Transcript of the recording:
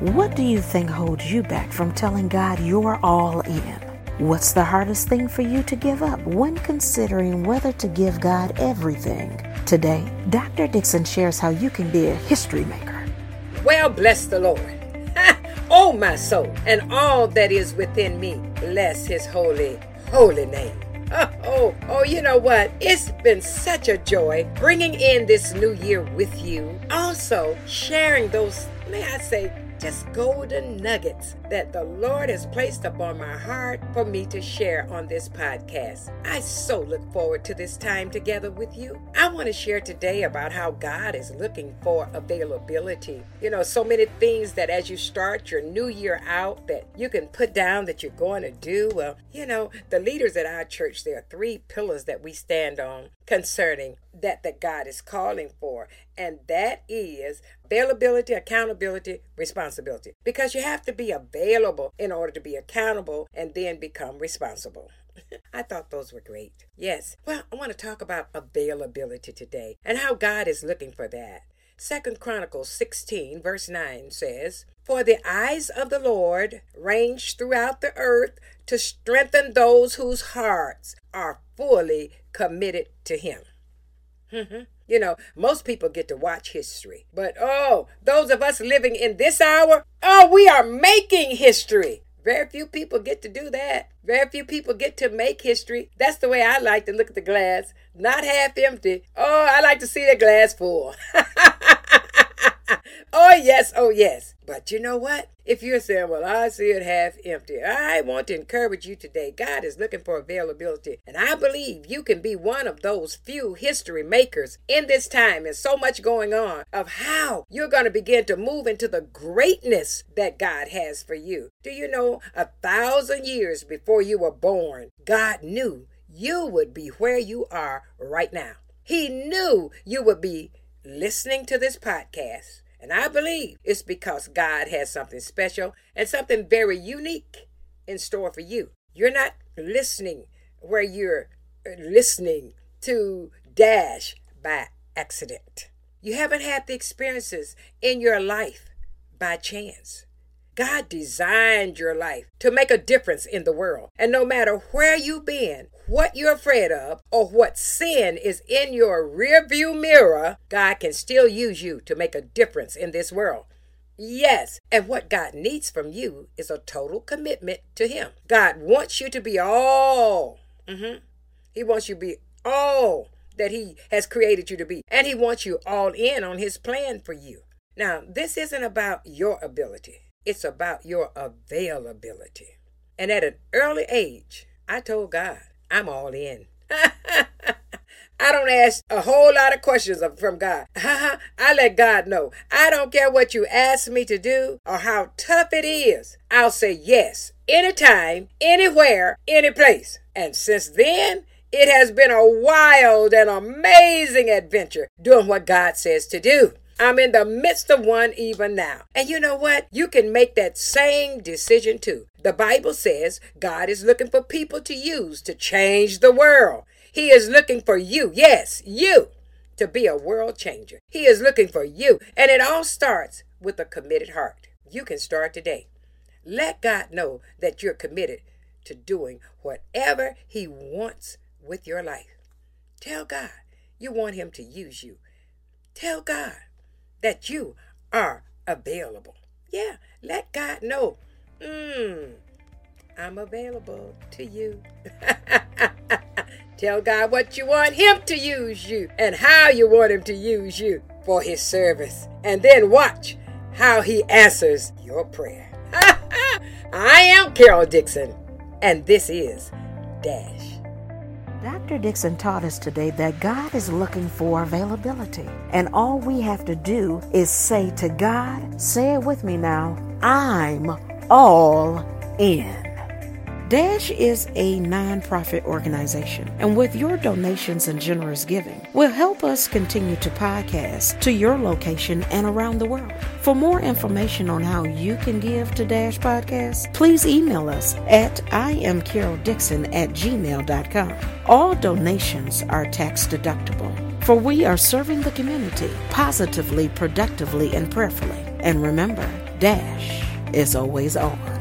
What do you think holds you back from telling God you're all in? What's the hardest thing for you to give up when considering whether to give God everything? Today, Dr. Dixon shares how you can be a history maker. Well, bless the Lord. oh, my soul, and all that is within me, bless his holy, holy name. Oh, oh, oh, you know what? It's been such a joy bringing in this new year with you. Also, sharing those, may I say, just golden nuggets that the Lord has placed upon my heart for me to share on this podcast. I so look forward to this time together with you. I want to share today about how God is looking for availability. You know, so many things that as you start your new year out that you can put down that you're going to do. Well, you know, the leaders at our church, there are three pillars that we stand on concerning that that God is calling for, and that is availability, accountability, responsibility. Because you have to be available in order to be accountable and then become responsible. I thought those were great. Yes. Well, I want to talk about availability today and how God is looking for that. Second Chronicles 16, verse 9 says, For the eyes of the Lord range throughout the earth to strengthen those whose hearts are fully committed to Him. You know, most people get to watch history. But oh, those of us living in this hour, oh, we are making history. Very few people get to do that. Very few people get to make history. That's the way I like to look at the glass. Not half empty. Oh, I like to see the glass full. oh, yes. Oh, yes. But you know what? If you're saying, well, I see it half empty, I want to encourage you today. God is looking for availability. And I believe you can be one of those few history makers in this time and so much going on of how you're going to begin to move into the greatness that God has for you. Do you know a thousand years before you were born, God knew you would be where you are right now. He knew you would be listening to this podcast. And I believe it's because God has something special and something very unique in store for you. You're not listening where you're listening to Dash by accident. You haven't had the experiences in your life by chance. God designed your life to make a difference in the world. And no matter where you've been, what you're afraid of, or what sin is in your rearview mirror, God can still use you to make a difference in this world. Yes, and what God needs from you is a total commitment to Him. God wants you to be all. Mm-hmm. He wants you to be all that He has created you to be, and He wants you all in on His plan for you. Now, this isn't about your ability. It's about your availability. And at an early age, I told God, I'm all in. I don't ask a whole lot of questions from God. I let God know. I don't care what you ask me to do or how tough it is. I'll say yes, anytime, anywhere, any place. And since then, it has been a wild and amazing adventure doing what God says to do. I'm in the midst of one even now. And you know what? You can make that same decision too. The Bible says God is looking for people to use to change the world. He is looking for you, yes, you, to be a world changer. He is looking for you. And it all starts with a committed heart. You can start today. Let God know that you're committed to doing whatever He wants with your life. Tell God you want Him to use you. Tell God that you are available. Yeah, let God know. Mmm, I'm available to you. Tell God what you want Him to use you and how you want Him to use you for His service. And then watch how He answers your prayer. I am Carol Dixon, and this is Dash. Dr. Dixon taught us today that God is looking for availability. And all we have to do is say to God, say it with me now, I'm all in. Dash is a nonprofit organization, and with your donations and generous giving, will help us continue to podcast to your location and around the world. For more information on how you can give to Dash Podcast, please email us at iamcaroldixon at gmail.com. All donations are tax deductible, for we are serving the community positively, productively, and prayerfully. And remember, Dash is always on.